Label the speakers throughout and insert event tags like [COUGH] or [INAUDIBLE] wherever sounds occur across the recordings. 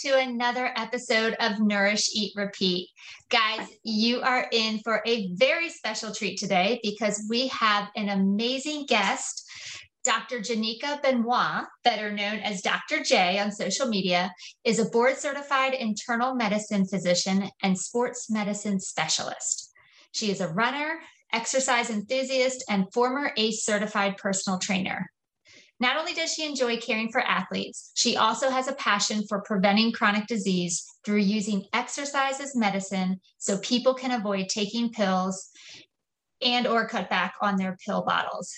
Speaker 1: To another episode of Nourish, Eat, Repeat. Guys, you are in for a very special treat today because we have an amazing guest. Dr. Janika Benoit, better known as Dr. J on social media, is a board certified internal medicine physician and sports medicine specialist. She is a runner, exercise enthusiast, and former ACE certified personal trainer. Not only does she enjoy caring for athletes, she also has a passion for preventing chronic disease through using exercise as medicine so people can avoid taking pills and or cut back on their pill bottles.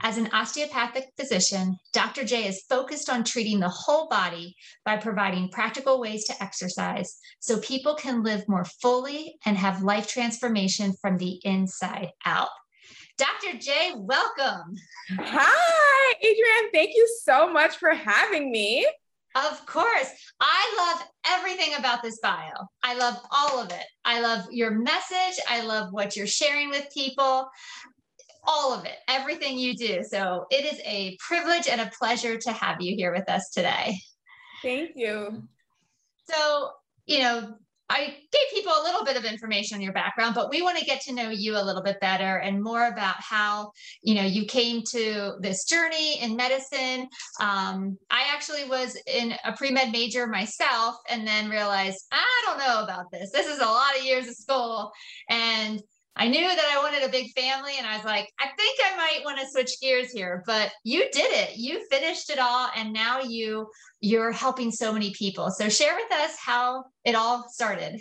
Speaker 1: As an osteopathic physician, Dr. J is focused on treating the whole body by providing practical ways to exercise so people can live more fully and have life transformation from the inside out. Dr. J, welcome.
Speaker 2: Hi, Adrienne. Thank you so much for having me.
Speaker 1: Of course. I love everything about this bio. I love all of it. I love your message. I love what you're sharing with people. All of it, everything you do. So it is a privilege and a pleasure to have you here with us today.
Speaker 2: Thank you.
Speaker 1: So, you know, I gave people a little bit of information on your background, but we want to get to know you a little bit better and more about how you know you came to this journey in medicine. Um, I actually was in a pre med major myself, and then realized I don't know about this. This is a lot of years of school, and I knew that I wanted a big family and I was like, I think I might want to switch gears here, but you did it. You finished it all and now you you're helping so many people. So share with us how it all started.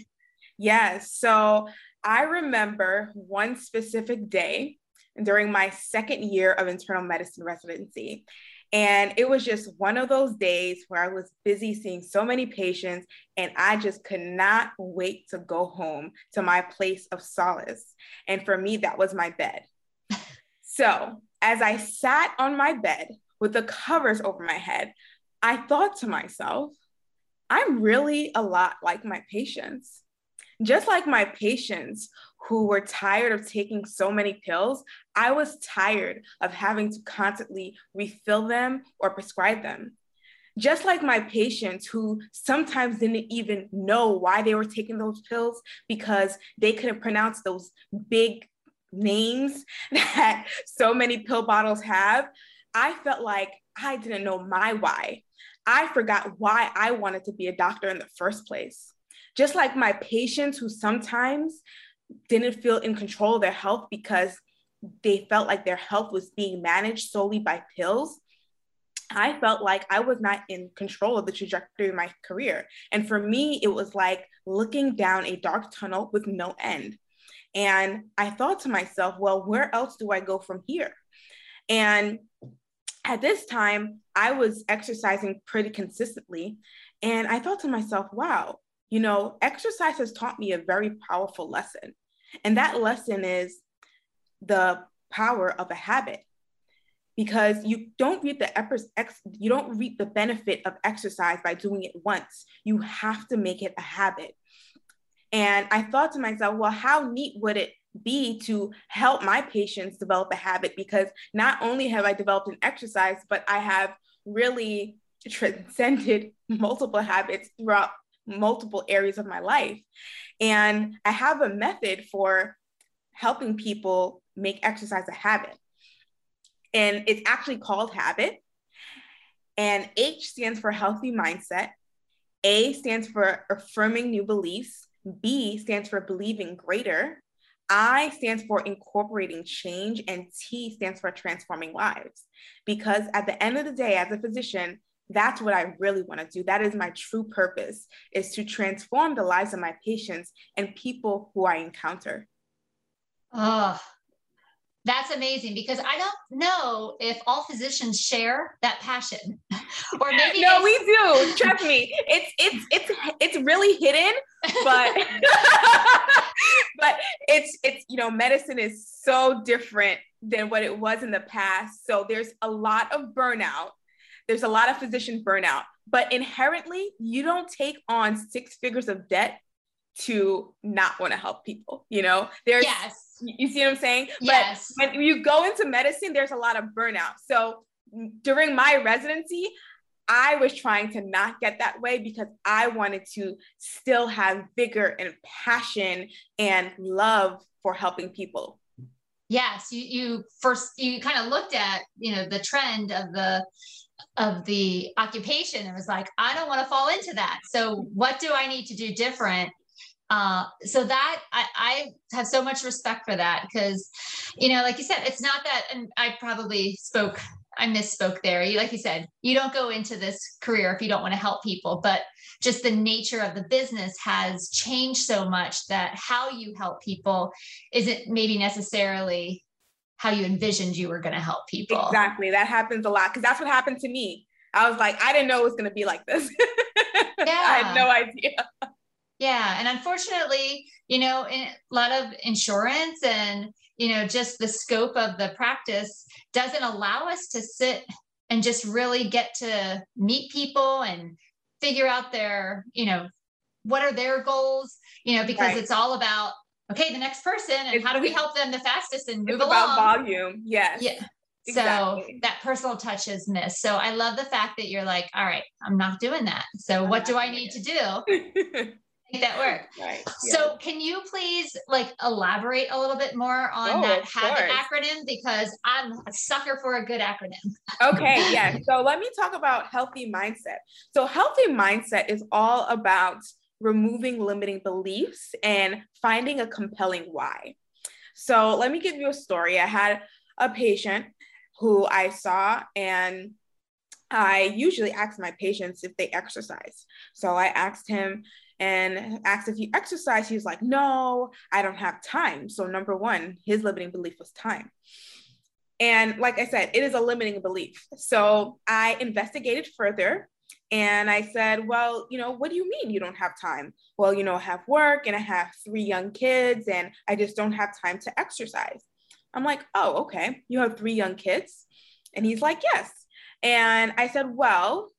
Speaker 2: Yes. So I remember one specific day during my second year of internal medicine residency. And it was just one of those days where I was busy seeing so many patients, and I just could not wait to go home to my place of solace. And for me, that was my bed. [LAUGHS] So as I sat on my bed with the covers over my head, I thought to myself, I'm really a lot like my patients. Just like my patients who were tired of taking so many pills, I was tired of having to constantly refill them or prescribe them. Just like my patients who sometimes didn't even know why they were taking those pills because they couldn't pronounce those big names [LAUGHS] that so many pill bottles have, I felt like I didn't know my why. I forgot why I wanted to be a doctor in the first place. Just like my patients who sometimes didn't feel in control of their health because they felt like their health was being managed solely by pills. I felt like I was not in control of the trajectory of my career. And for me, it was like looking down a dark tunnel with no end. And I thought to myself, well, where else do I go from here? And at this time, I was exercising pretty consistently. And I thought to myself, wow, you know, exercise has taught me a very powerful lesson. And that lesson is the power of a habit. Because you don't reap the ex- you don't reap the benefit of exercise by doing it once. You have to make it a habit. And I thought to myself, well, how neat would it be to help my patients develop a habit? Because not only have I developed an exercise, but I have really transcended [LAUGHS] multiple habits throughout multiple areas of my life. And I have a method for helping people make exercise a habit. And it's actually called habit. And H stands for healthy mindset. A stands for affirming new beliefs. B stands for believing greater. I stands for incorporating change. And T stands for transforming lives. Because at the end of the day, as a physician, that's what I really want to do. That is my true purpose is to transform the lives of my patients and people who I encounter.
Speaker 1: Oh, That's amazing because I don't know if all physicians share that passion. [LAUGHS] or maybe
Speaker 2: No, we do. Trust me. It's it's it's it's really hidden, but [LAUGHS] but it's it's you know, medicine is so different than what it was in the past. So there's a lot of burnout. There's a lot of physician burnout, but inherently you don't take on six figures of debt to not want to help people. You know, there's
Speaker 1: yes
Speaker 2: you see what I'm saying?
Speaker 1: Yes.
Speaker 2: But when you go into medicine, there's a lot of burnout. So mm, during my residency, I was trying to not get that way because I wanted to still have vigor and passion and love for helping people.
Speaker 1: Yes, you you first you kind of looked at, you know, the trend of the of the occupation and was like, I don't want to fall into that. So what do I need to do different uh, so that I, I have so much respect for that because, you know, like you said, it's not that, and I probably spoke, I misspoke there. You, like you said, you don't go into this career if you don't want to help people, but just the nature of the business has changed so much that how you help people isn't maybe necessarily how you envisioned you were going to help people.
Speaker 2: Exactly. That happens a lot because that's what happened to me. I was like, I didn't know it was going to be like this. Yeah. [LAUGHS] I had no idea.
Speaker 1: Yeah. And unfortunately, you know, in, a lot of insurance and, you know, just the scope of the practice doesn't allow us to sit and just really get to meet people and figure out their, you know, what are their goals, you know, because right. it's all about, okay, the next person and it's, how do we help them the fastest and move along.
Speaker 2: About volume. Yes.
Speaker 1: Yeah. Exactly. So that personal touch is missed. So I love the fact that you're like, all right, I'm not doing that. So I'm what do I need to do? [LAUGHS] make that work.
Speaker 2: Right.
Speaker 1: So can you please like elaborate a little bit more on oh, that habit acronym because I'm a sucker for a good acronym.
Speaker 2: okay, yeah. [LAUGHS] So let me talk about healthy mindset. So healthy mindset is all about removing limiting beliefs and finding a compelling why. So let me give you a story. I had a patient who I saw and I usually ask my patients if they exercise. So I asked him, and asked if he exercised. He was like, no, I don't have time. So, number one, his limiting belief was time. And like I said, it is a limiting belief. So, I investigated further and I said, well, you know, what do you mean you don't have time? Well, you know, I have work and I have three young kids and I just don't have time to exercise. I'm like, oh, okay. You have three young kids? And he's like, yes. And I said, well,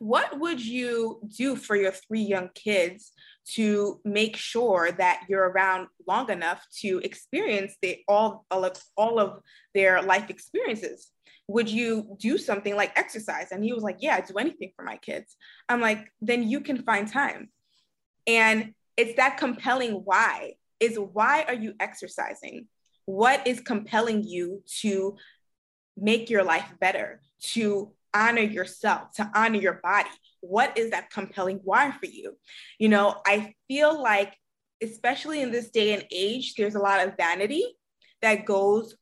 Speaker 2: what would you do for your three young kids to make sure that you're around long enough to experience the, all, all, of, all of their life experiences? Would you do something like exercise? And he was like, Yeah, I do anything for my kids. I'm like, Then you can find time. And it's that compelling why is why are you exercising? What is compelling you to make your life better, to honor yourself, to honor your body. What is that compelling why for you? You know, I feel like, especially in this day and age, there's a lot of vanity that goes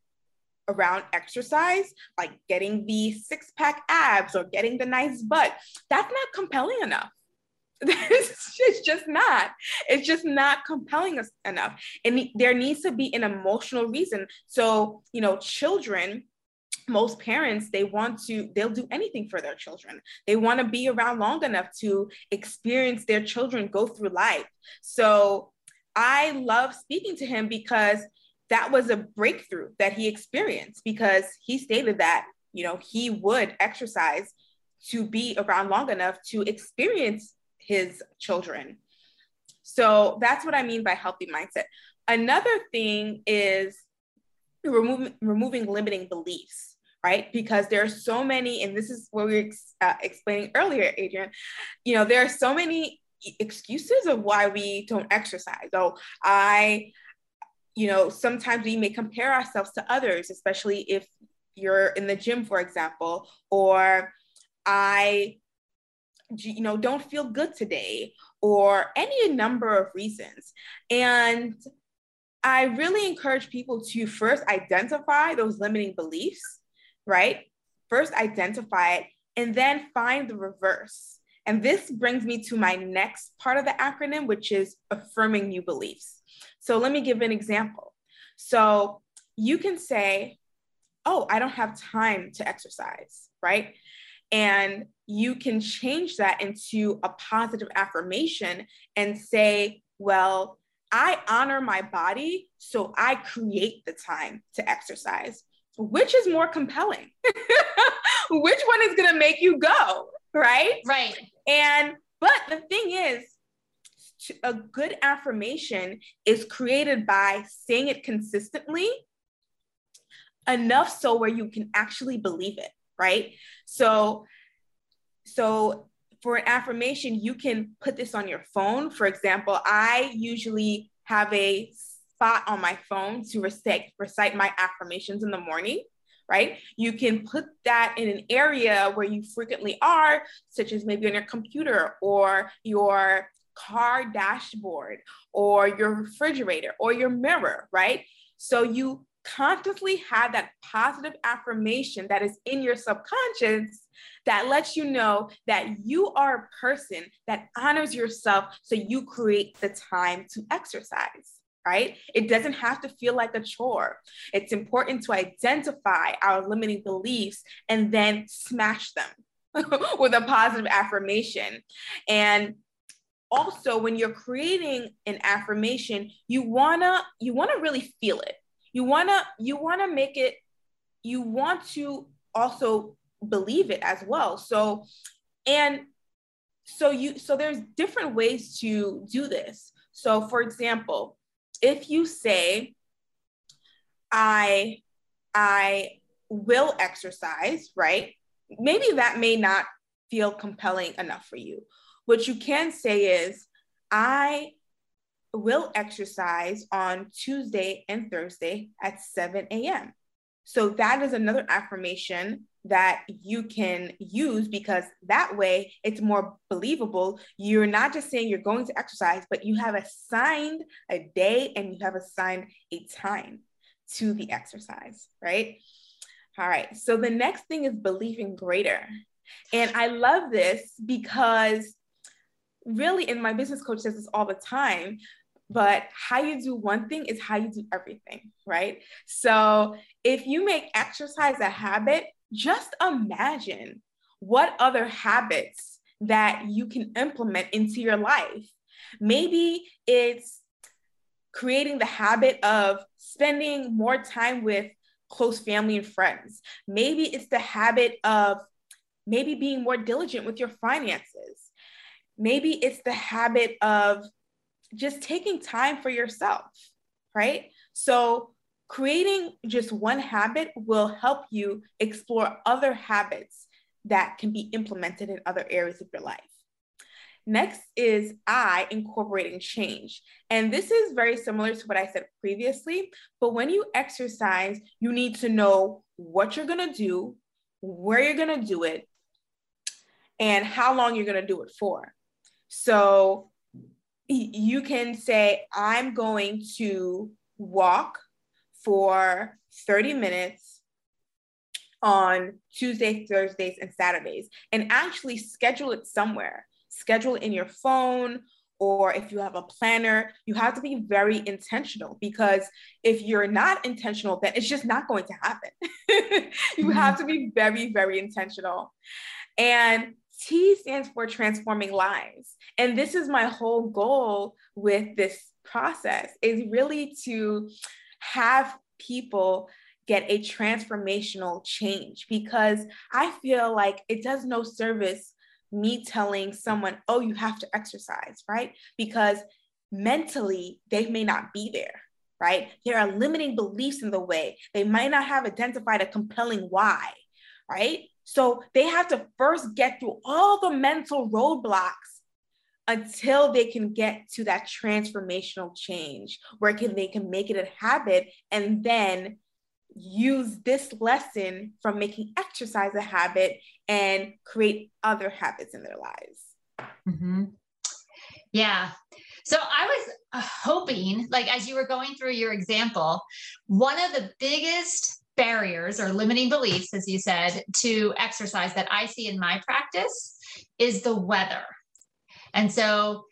Speaker 2: around exercise, like getting the six pack abs or getting the nice butt. That's not compelling enough. [LAUGHS] it's just not. It's just not compelling enough. And there needs to be an emotional reason. So, you know, children most parents they want to they'll do anything for their children. They want to be around long enough to experience their children go through life. So i love speaking to him because that was a breakthrough that he experienced because he stated that you know he would exercise to be around long enough to experience his children. So that's what i mean by healthy mindset. Another thing is removing removing limiting beliefs right? Because there are so many, and this is what we were uh, explaining earlier, Adrienne. You know, there are so many excuses of why we don't exercise. So I, you know, sometimes we may compare ourselves to others, especially if you're in the gym, for example, or I, you know, don't feel good today, or any number of reasons. And I really encourage people to first identify those limiting beliefs right? First, identify it and then find the reverse. And this brings me to my next part of the acronym, which is affirming new beliefs. So let me give an example. So you can say, Oh, I don't have time to exercise, right? And you can change that into a positive affirmation and say, Well, I honor my body, so I create the time to exercise. Which is more compelling? [LAUGHS] Which one is going to make you go? Right?
Speaker 1: Right.
Speaker 2: And, but the thing is, a good affirmation is created by saying it consistently enough so where you can actually believe it right so so for an affirmation you can put this on your phone for example i usually have a spot on my phone to recite recite my affirmations in the morning right you can put that in an area where you frequently are such as maybe on your computer or your car dashboard or your refrigerator or your mirror, right? So you constantly have that positive affirmation that is in your subconscious that lets you know that you are a person that honors yourself so you create the time to exercise right? It doesn't have to feel like a chore. It's important to identify our limiting beliefs and then smash them [LAUGHS] with a positive affirmation. And also when you're creating an affirmation you want to you want to really feel it you want to you want to make it you want to also believe it as well so and so you so there's different ways to do this so for example if you say i i will exercise right maybe that may not feel compelling enough for you what you can say is, I will exercise on Tuesday and Thursday at 7 a.m. So that is another affirmation that you can use because that way it's more believable. You're not just saying you're going to exercise, but you have assigned a day and you have assigned a time to the exercise, right? All right. So the next thing is believing greater. And I love this because really, and my business coach says this all the time, but how you do one thing is how you do everything, right? So if you make exercise a habit, just imagine what other habits that you can implement into your life. Maybe it's creating the habit of spending more time with close family and friends. Maybe it's the habit of maybe being more diligent with your finances maybe it's the habit of just taking time for yourself, right? So, creating just one habit will help you explore other habits that can be implemented in other areas of your life. Next is I incorporating change. And this is very similar to what I said previously. But when you exercise, you need to know what you're going to do, where you're going to do it, and how long you're going to do it for. So you can say, I'm going to walk for 30 minutes on Tuesdays, Thursdays, and Saturdays, and actually schedule it somewhere. Schedule it in your phone, or if you have a planner, you have to be very intentional because if you're not intentional, then it's just not going to happen. [LAUGHS] you mm-hmm. have to be very, very intentional. And T stands for transforming lives. And this is my whole goal with this process is really to have people get a transformational change because I feel like it does no service me telling someone, oh, you have to exercise, right? Because mentally they may not be there, right? There are limiting beliefs in the way. They might not have identified a compelling why, right? So they have to first get through all the mental roadblocks until they can get to that transformational change where can, they can make it a habit and then use this lesson from making exercise a habit and create other habits in their lives.
Speaker 1: Mm-hmm. Yeah. So I was uh, hoping, like, as you were going through your example, one of the biggest barriers or limiting beliefs, as you said, to exercise that I see in my practice is the weather. And so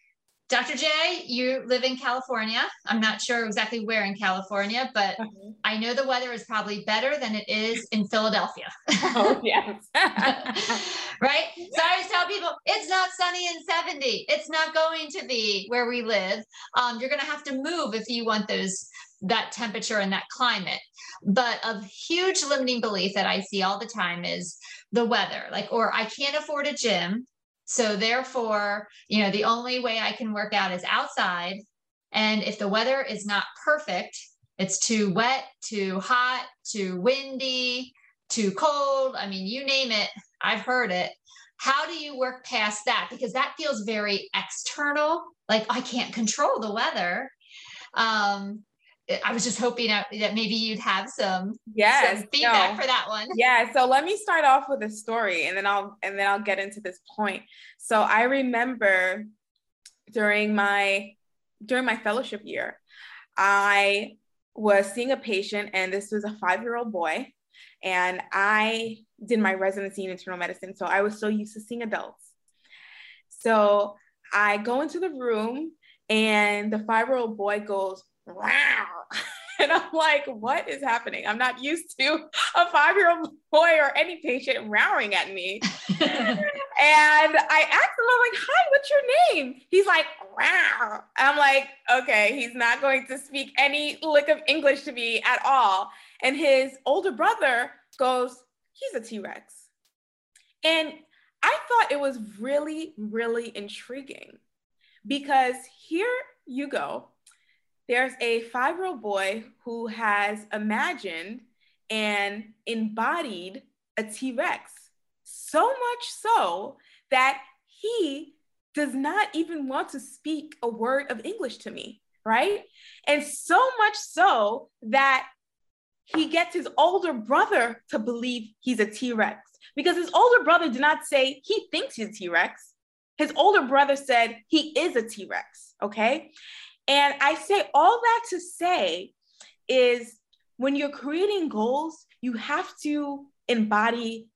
Speaker 1: Dr. J, you live in California. I'm not sure exactly where in California, but uh-huh. I know the weather is probably better than it is in Philadelphia. Oh, yes. [LAUGHS] [LAUGHS] right? So I always tell people it's not sunny and 70. It's not going to be where we live. Um, you're going to have to move if you want those that temperature and that climate. But a huge limiting belief that I see all the time is the weather. Like, or I can't afford a gym. So therefore, you know, the only way I can work out is outside. And if the weather is not perfect, it's too wet, too hot, too windy, too cold. I mean, you name it, I've heard it. How do you work past that? Because that feels very external. Like I can't control the weather. Um, I was just hoping that, maybe you'd have some, yes, some feedback no. for that one.
Speaker 2: Yeah. So let me start off with a story and then I'll and then I'll get into this point. So I remember during my during my fellowship year, I was seeing a patient and this was a five-year-old boy. And I did my residency in internal medicine. So I was so used to seeing adults. So I go into the room and the five-year-old boy goes, wow. [LAUGHS] And I'm like, what is happening? I'm not used to a five year old boy or any patient rowing at me. [LAUGHS] and I asked him, I'm like, hi, what's your name? He's like, wow. I'm like, okay, he's not going to speak any lick of English to me at all. And his older brother goes, he's a T Rex. And I thought it was really, really intriguing because here you go there's a five year old boy who has imagined and embodied a T Rex, so much so that he does not even want to speak a word of English to me, right? And so much so that he gets his older brother to believe he's a T Rex because his older brother did not say he thinks he's a T Rex. His older brother said he is a T Rex, okay? And I say all that to say is when you're creating goals, you have to embody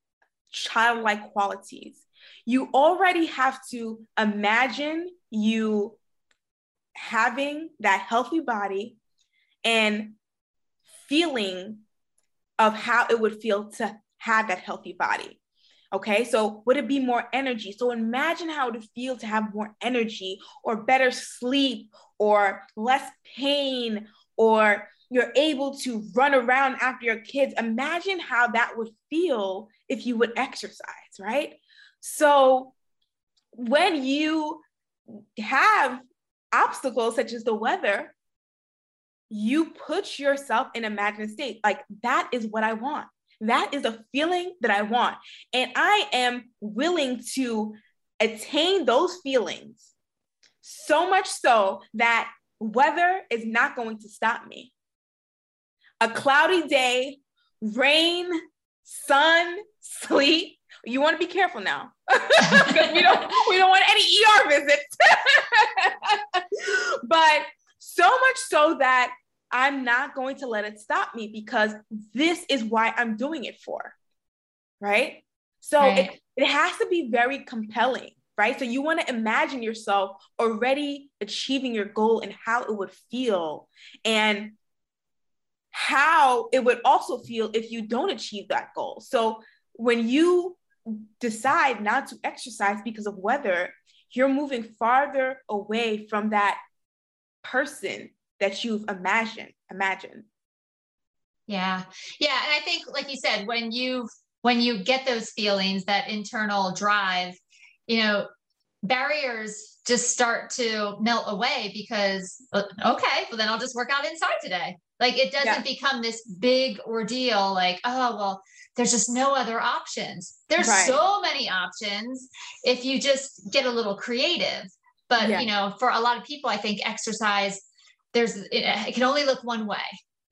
Speaker 2: childlike qualities. You already have to imagine you having that healthy body and feeling of how it would feel to have that healthy body. Okay, so would it be more energy? So imagine how it would feel to have more energy or better sleep or less pain or you're able to run around after your kids. Imagine how that would feel if you would exercise, right? So when you have obstacles such as the weather, you put yourself in imagined state. Like that is what I want. That is a feeling that I want. And I am willing to attain those feelings so much so that weather is not going to stop me. A cloudy day, rain, sun, sleet. You want to be careful now [LAUGHS] because we don't we don't want any ER visits. [LAUGHS] but so much so that I'm not going to let it stop me because this is why I'm doing it for. Right. So right. It, it has to be very compelling. Right. So you want to imagine yourself already achieving your goal and how it would feel and how it would also feel if you don't achieve that goal. So when you decide not to exercise because of weather, you're moving farther away from that person that you've imagined imagined
Speaker 1: yeah yeah and i think like you said when you when you get those feelings that internal drive you know barriers just start to melt away because uh, okay well then i'll just work out inside today like it doesn't yeah. become this big ordeal like oh well there's just no other options there's right. so many options if you just get a little creative but yeah. you know for a lot of people i think exercise there's it, it, can only look one way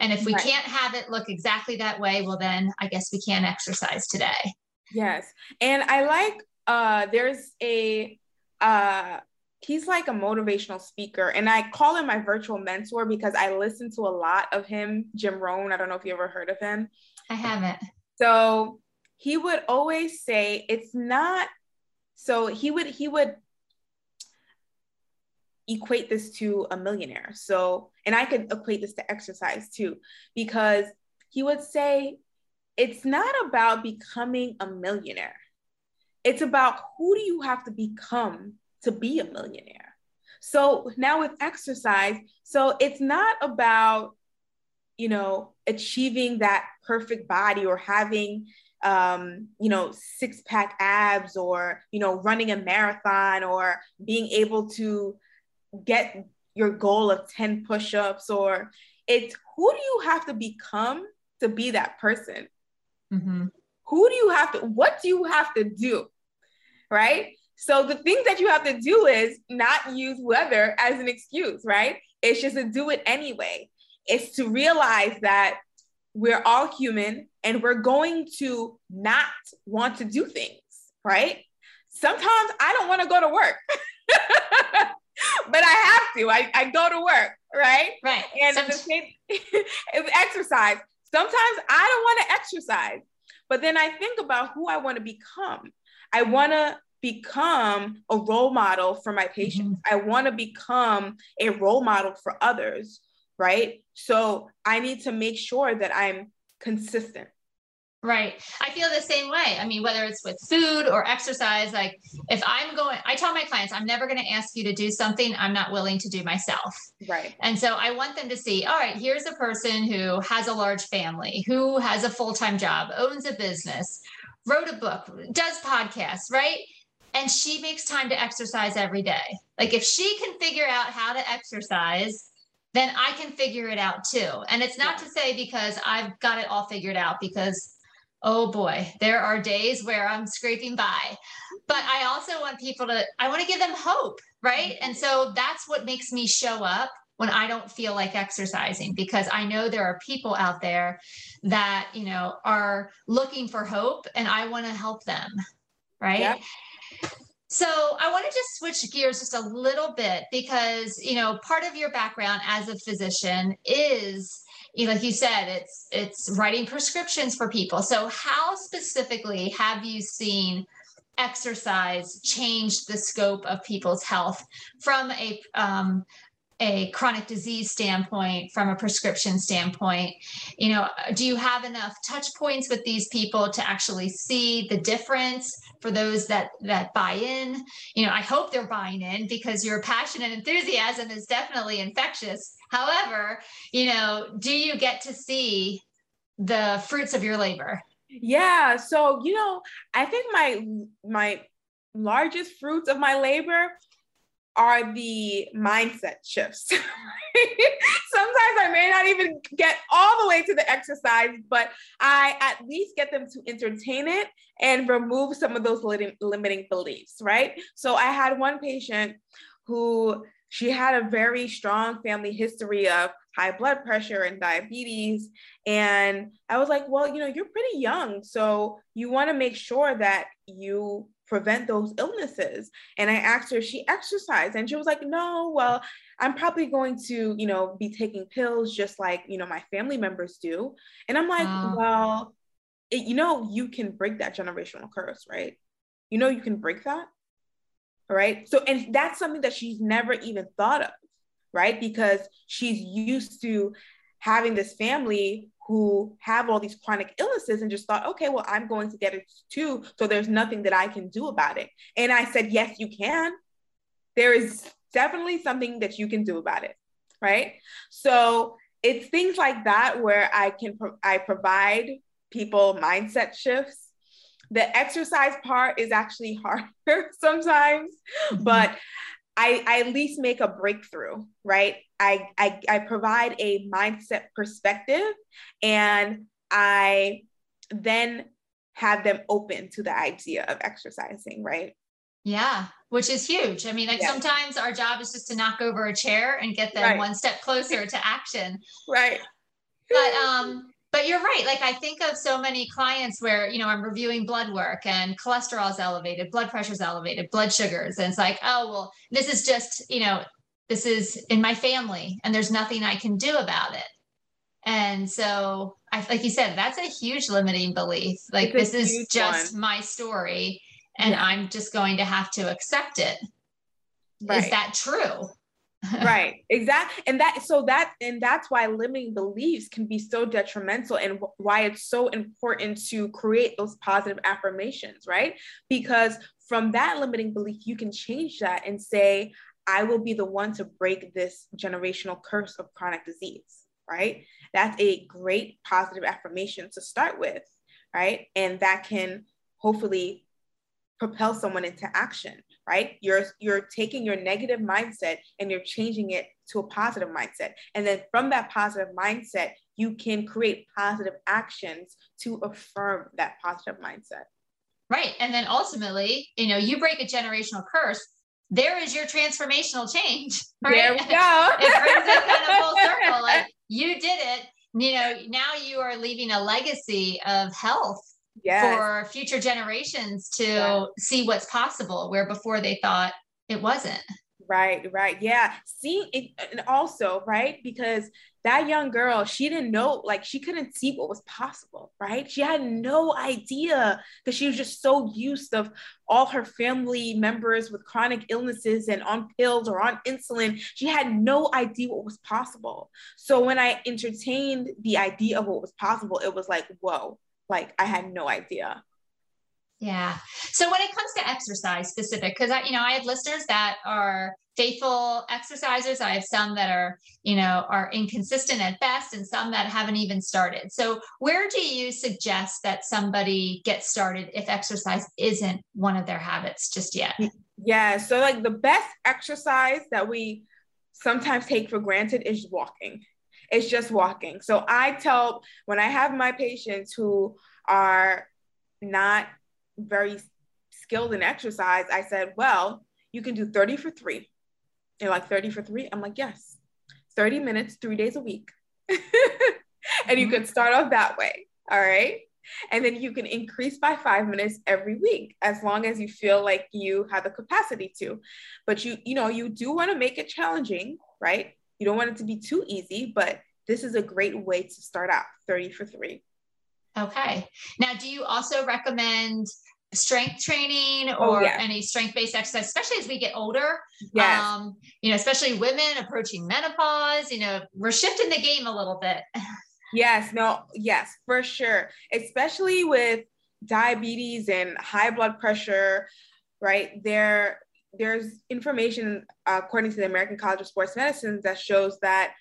Speaker 1: and if we right. can't have it look exactly that way well then i guess we can't exercise today
Speaker 2: yes and i like uh there's a uh he's like a motivational speaker and i call him my virtual mentor because i listen to a lot of him jim rohn i don't know if you ever heard of him
Speaker 1: i haven't
Speaker 2: so he would always say it's not so he would he would equate this to a millionaire. So, and I could equate this to exercise too, because he would say, it's not about becoming a millionaire. It's about who do you have to become to be a millionaire. So now with exercise, so it's not about, you know, achieving that perfect body or having um, you know, six pack abs or, you know, running a marathon or being able to get your goal of 10 push ups or it's who do you have to become to be that person? Mm-hmm. Who do you have to, what do you have to do? Right? So the things that you have to do is not use weather as an excuse, right? It's just to do it anyway. It's to realize that we're all human and we're going to not want to do things, right? Sometimes I don't want to go to work, [LAUGHS] but I have to. I, I go to work, right?
Speaker 1: Right.
Speaker 2: And the same [LAUGHS] exercise. Sometimes I don't want to exercise, but then I think about who I want to become. I want to become a role model for my patients. Mm-hmm. I want to become a role model for others right? So I need to make sure that I'm consistent.
Speaker 1: Right. I feel the same way. I mean, whether it's with food or exercise, like if I'm going, I tell my clients, I'm never going to ask you to do something I'm not willing to do myself.
Speaker 2: Right.
Speaker 1: And so I want them to see, all right, here's a person who has a large family, who has a full time job, owns a business, wrote a book, does podcasts, right? And she makes time to exercise every day. Like if she can figure out how to exercise, then I can figure it out too. And it's not to say because I've got it all figured out, because oh boy, there are days where I'm scraping by. But I also want people to, I want to give them hope, right? And so that's what makes me show up when I don't feel like exercising because I know there are people out there that, you know, are looking for hope and I want to help them, right? Yeah. So I want to just switch gears just a little bit because you know part of your background as a physician is you know, like you said it's it's writing prescriptions for people. So how specifically have you seen exercise change the scope of people's health from a um, a chronic disease standpoint from a prescription standpoint you know do you have enough touch points with these people to actually see the difference for those that that buy in? You know i hope they're buying in because your passion and enthusiasm is definitely infectious. However you know do you get to see the fruits of your labor?
Speaker 2: Yeah so you know i think my my largest fruits of my labor are the mindset shifts. [LAUGHS] Sometimes I may not even get all the way to the exercise, but I at least get them to entertain it and remove some of those limiting beliefs, right? So I had one patient who she had a very strong family history of high blood pressure and diabetes. And I was like, well, you know, you're pretty young. So you want to make sure that you prevent those illnesses. And I asked her, if she exercised, and she was like, no, well, I'm probably going to, you know, be taking pills just like, you know, my family members do. And I'm like, wow. well, it, you know, you can break that generational curse, right? You know, you can break that. Right. So, and that's something that she's never even thought of, right? Because she's used to having this family who have all these chronic illnesses and just thought, okay, well, I'm going to get it too. So there's nothing that I can do about it. And I said, yes, you can. There is definitely something that you can do about it. Right. So it's things like that where I can, pro- I provide people mindset shifts. The exercise part is actually [LAUGHS] harder sometimes, mm-hmm. but I, I at least make a breakthrough, right? I, I, I provide a mindset perspective and I then have them open to the idea of exercising, right?
Speaker 1: Yeah, which is huge. I mean, like yeah. sometimes our job is just to knock over a chair and get them right. one step closer [LAUGHS] to action.
Speaker 2: Right.
Speaker 1: But um but you're right. Like I think of so many clients where, you know, I'm reviewing blood work and cholesterol is elevated, blood pressure is elevated, blood sugars. And it's like, oh, well, this is just, you know, this is in my family and there's nothing I can do about it. And so I like you said, that's a huge limiting belief. Like this is just one. my story and yeah. I'm just going to have to accept it. Right. Is that true?
Speaker 2: Right. [LAUGHS] Exactly and that so that and that's why limiting beliefs can be so detrimental and why it's so important to create those positive affirmations right? Because from that limiting belief you can change that and say i will be the one to break this generational curse of chronic disease right? That's a great positive affirmation to start with right? And that can hopefully propel someone into action right? You're you're taking your negative mindset and you're changing it to a positive mindset. And then from that positive mindset you can create positive actions to affirm that positive mindset.
Speaker 1: Right. And then ultimately you know you break a generational curse there is your transformational change [LAUGHS]
Speaker 2: right? There we go. [LAUGHS]
Speaker 1: It brings it kind of full circle like you did it. You know now you are leaving a legacy of health yes. for future generations to see what's possible where before they thought it wasn't.
Speaker 2: Right right. Yeah. Seeing it and also right because that young girl she didn't know like she couldn't see what was possible right? She had no idea because she was just so used of all her family members with chronic illnesses and on pills or on insulin. She had no idea what was possible. So when i entertained the idea of what was possible it was like whoa like I had no idea.
Speaker 1: Yeah. So when it comes to exercise specific, because I, you know, I have listeners that are faithful exercisers. I have some that are, you know, are inconsistent at best and some that haven't even started. So where do you suggest that somebody get started if exercise isn't one of their habits just yet?
Speaker 2: Yeah. So like the best exercise that we sometimes take for granted is walking it's just walking. So I tell when I have my patients who are not very skilled in exercise, I said, well, you can do 30 for three. They're like 30 for three. I'm like, yes, 30 minutes, three days a week. [LAUGHS] and mm-hmm. you can start off that way. All right. And then you can increase by five minutes every week as long as you feel like you have the capacity to. But you, you know, you do want to make it challenging, right? You don't want it to be too easy, but this is a great way to start out 30 for three.
Speaker 1: Okay. Now, do you also recommend strength training oh, or oh, yes. any strength based exercise, especially as we get older?
Speaker 2: Yes.
Speaker 1: Um, you know, especially women approaching menopause, you know, we're shifting the game a little bit. [LAUGHS]
Speaker 2: yes. No, yes, for sure. Especially with diabetes and high blood pressure, right? There, there's information uh, according to the American College of Sports Medicine that shows that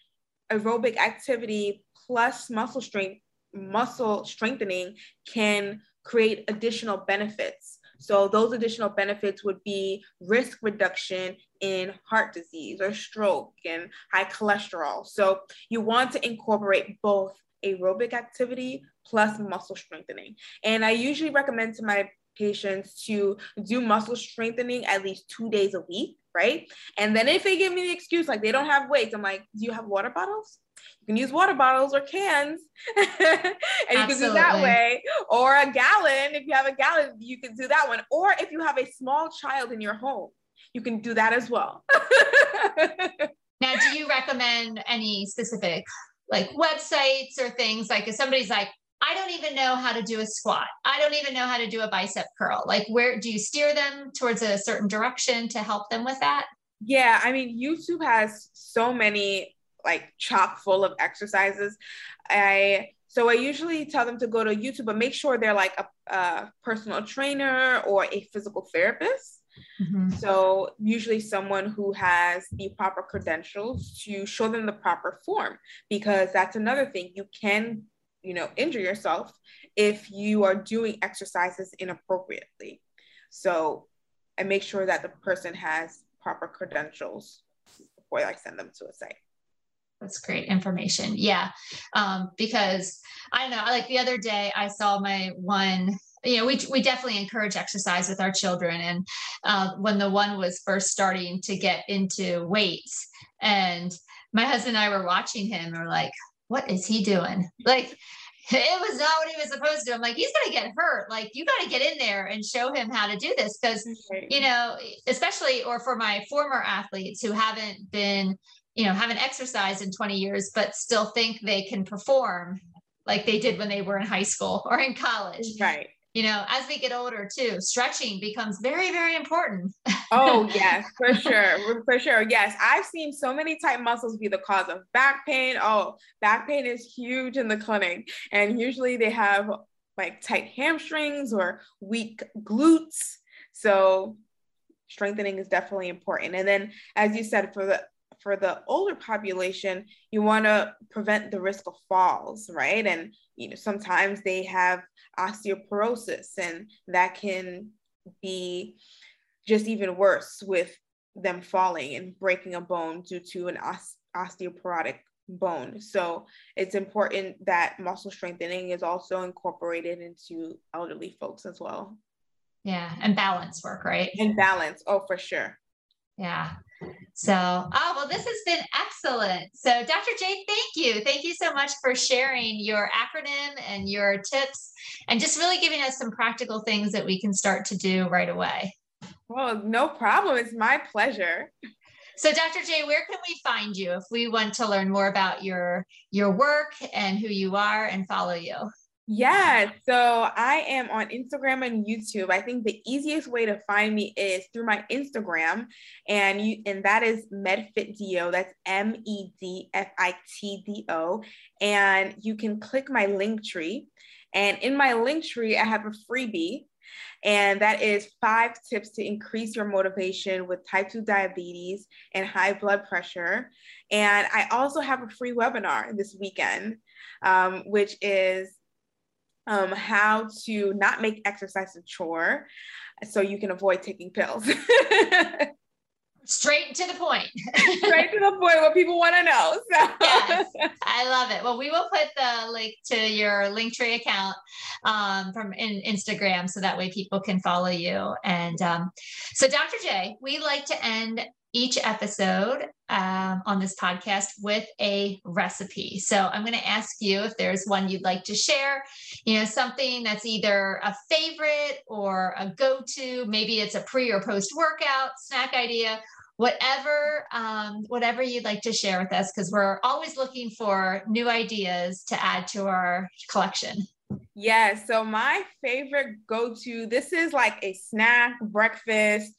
Speaker 2: aerobic activity plus muscle strength muscle strengthening can create additional benefits. So those additional benefits would be risk reduction in heart disease or stroke and high cholesterol. So you want to incorporate both aerobic activity plus muscle strengthening. And i usually recommend to my patients to do muscle strengthening at least two days a week, right? And then if they give me the excuse like they don't have weights, I'm like, do you have water bottles? You can use water bottles or cans, [LAUGHS] and you Absolutely. can do that way, or a gallon. If you have a gallon, you can do that one. Or if you have a small child in your home, you can do that as well. [LAUGHS]
Speaker 1: now, do you recommend any specific like websites or things like if somebody's like I don't even know how to do a squat. I don't even know how to do a bicep curl. Like, where do you steer them towards a certain direction to help them with that?
Speaker 2: Yeah, I mean, YouTube has so many like chock full of exercises. I so I usually tell them to go to YouTube, but make sure they're like a, a personal trainer or a physical therapist. Mm-hmm. So usually someone who has the proper credentials to show them the proper form, because that's another thing. You can you know injure yourself if you are doing exercises inappropriately. So i make sure that the person has proper credentials before i send them to a site.
Speaker 1: That's great information. Yeah um, because i know like the other day i saw my one you know, we, we definitely encourage exercise with our children. And uh, when the one was first starting to get into weights, and my husband and I were watching him, and we're like, what is he doing? Like, it was not what he was supposed to. I'm like, he's going to get hurt. Like, you got to get in there and show him how to do this. Because, you know, especially, or for my former athletes who haven't been, you know, haven't exercised in 20 years, but still think they can perform like they did when they were in high school or in college.
Speaker 2: Right.
Speaker 1: You know, as we get older too, stretching becomes very, very important.
Speaker 2: oh, [LAUGHS] yes, for sure. For sure. Yes. I've seen so many tight muscles be the cause of back pain. Oh, back pain is huge in the clinic. And usually they have like tight hamstrings or weak glutes. So strengthening is definitely important. And then, as you said, for the for the older population, you want to prevent the risk of falls, right? And you know, sometimes they have osteoporosis, and that can be just even worse with them falling and breaking a bone due to an osteoporotic bone. So it's important that muscle strengthening is also incorporated into elderly folks as well.
Speaker 1: Yeah, and balance work, right?
Speaker 2: And balance. Oh, for sure.
Speaker 1: Yeah. So, well, this has been excellent. So, Dr. J, thank you. Thank you so much for sharing your acronym and your tips and just really giving us some practical things that we can start to do right away.
Speaker 2: Well, no problem. It's my pleasure.
Speaker 1: So, Dr. J, where can we find you if we want to learn more about your your work and who you are and follow you?
Speaker 2: Yeah, so I am on Instagram and YouTube. I think the easiest way to find me is through my Instagram, and you and that is MedFitDo. That's M E D F I T D O, and you can click my Linktree. And in my Linktree, I have a freebie, and that is five tips to increase your motivation with type 2 diabetes and high blood pressure. And I also have a free webinar this weekend, um, which is um, how to not make exercise a chore so you can avoid taking pills. [LAUGHS]
Speaker 1: Straight to the point.
Speaker 2: Straight to the point what people want to know. So.
Speaker 1: Yes, [LAUGHS] I love it. Well, we will put the link to your Linktree account um, from in Instagram so that way people can follow you. And um, so, Dr. J, we like to end each episode um, on this podcast with a recipe. So I'm going to ask you if there's one you'd like to share, you know, something that's either a favorite or a go to, maybe it's a pre or post workout snack idea. Whatever, um, whatever you'd like to share with us, because we're always looking for new ideas to add to our collection.
Speaker 2: Yeah. So my favorite go-to. This is like a snack, breakfast,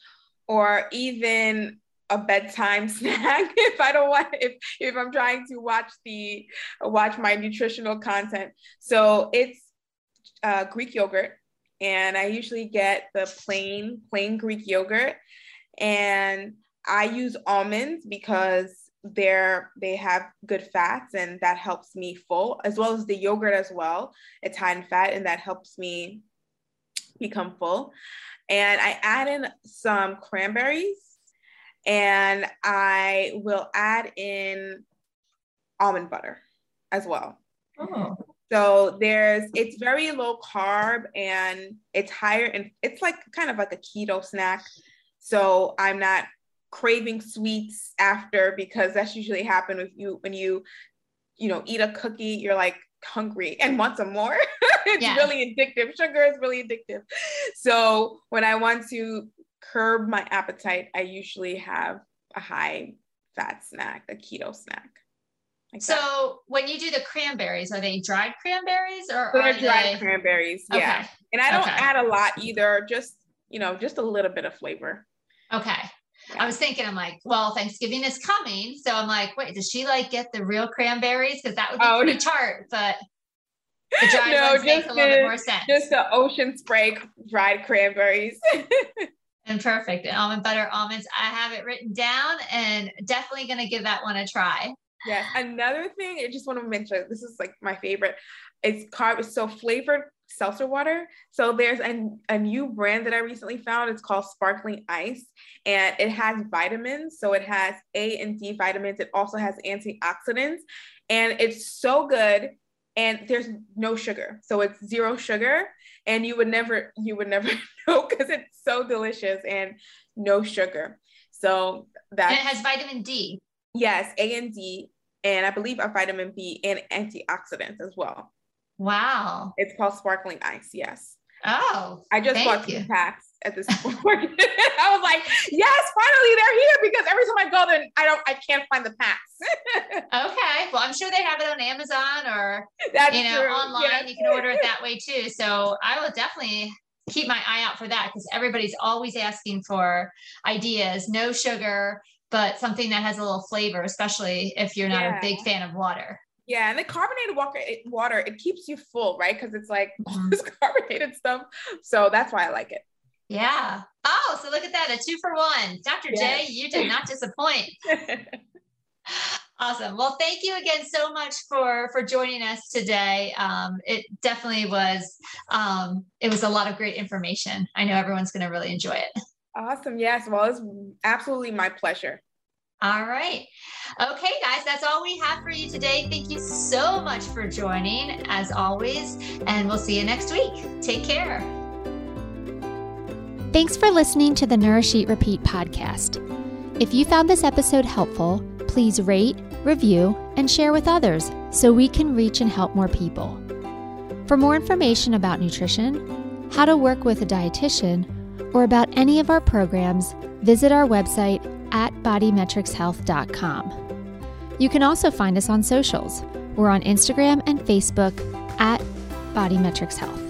Speaker 2: or even a bedtime [LAUGHS] snack if I don't want if if I'm trying to watch the watch my nutritional content. So it's uh, Greek yogurt, and I usually get the plain plain Greek yogurt, and I use almonds because they're they have good fats and that helps me full as well as the yogurt as well. It's high in fat and that helps me become full. And I add in some cranberries and I will add in almond butter as well. Oh. So there's it's very low carb and it's higher and it's like kind of like a keto snack. So I'm not craving sweets after because that's usually happen with you when you you know eat a cookie you're like hungry and want some more. [LAUGHS] it's yeah. really addictive. Sugar is really addictive. So when I want to curb my appetite, I usually have a high fat snack, a keto snack.
Speaker 1: Like so that. when you do the cranberries, are they dried cranberries or so are
Speaker 2: dried they... cranberries? Yeah. Okay. And I don't okay. add a lot either, just you know, just a little bit of flavor.
Speaker 1: Okay. Yeah. I was thinking, I'm like, well, Thanksgiving is coming. So I'm like, wait, does she like get the real cranberries? Because that would be oh, pretty tart, but [LAUGHS] the dried no, ones make a little bit more sense.
Speaker 2: Just the ocean spray dried cranberries. [LAUGHS]
Speaker 1: and perfect. And almond butter almonds. I have it written down and definitely going to give that one a try.
Speaker 2: Yes. Another thing I just want to mention this is like my favorite. It's carb, so flavored seltzer water. So there's a, a new brand that I recently found. It's called Sparkling Ice and it has vitamins. So it has A and D vitamins. It also has antioxidants and it's so good. And there's no sugar. So it's zero sugar and you would never you would never [LAUGHS] know because it's so delicious and no sugar. So that
Speaker 1: it has vitamin D.
Speaker 2: Yes, A and D, and I believe a vitamin B and antioxidants as well.
Speaker 1: Wow.
Speaker 2: It's called sparkling ice. Yes.
Speaker 1: Oh.
Speaker 2: I just bought two packs at this [LAUGHS] point. [LAUGHS] I was like, yes, finally they're here because every time I go there, I don't, I can't find the packs. [LAUGHS]
Speaker 1: okay. Well, I'm sure they have it on Amazon or, That's you know, true. online. You can order it that way too. So I will definitely keep my eye out for that because everybody's always asking for ideas, no sugar, but something that has a little flavor, especially if you're not yeah. a big fan of water.
Speaker 2: Yeah, and the carbonated water, it, water, it keeps you full, right? Because it's like mm-hmm. this carbonated stuff. So that's why I like it.
Speaker 1: Yeah. Oh, so look at that, a two for one. Dr. Yes. J, you did not disappoint. [LAUGHS] awesome. Well, thank you again so much for for joining us today. Um, it definitely was um, it was a lot of great information. I know everyone's going to really enjoy it.
Speaker 2: Awesome. Yes. Well, it's absolutely my pleasure.
Speaker 1: All right. Okay, guys, that's all we have for you today. Thank you so much for joining, as always, and we'll see you next week. Take care.
Speaker 3: Thanks for listening to the Nourish Eat Repeat podcast. If you found this episode helpful, please rate, review, and share with others so we can reach and help more people. For more information about nutrition, how to work with a dietitian, or about any of our programs, visit our website at bodymetricshealth.com. You can also find us on socials. We're on Instagram and Facebook at Bodymetrics Health.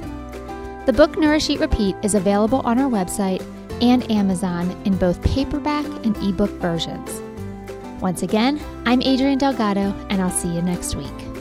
Speaker 3: The book Nourish Eat Repeat is available on our website and Amazon in both paperback and ebook versions. Once again, I'm Adrienne Delgado, and I'll see you next week.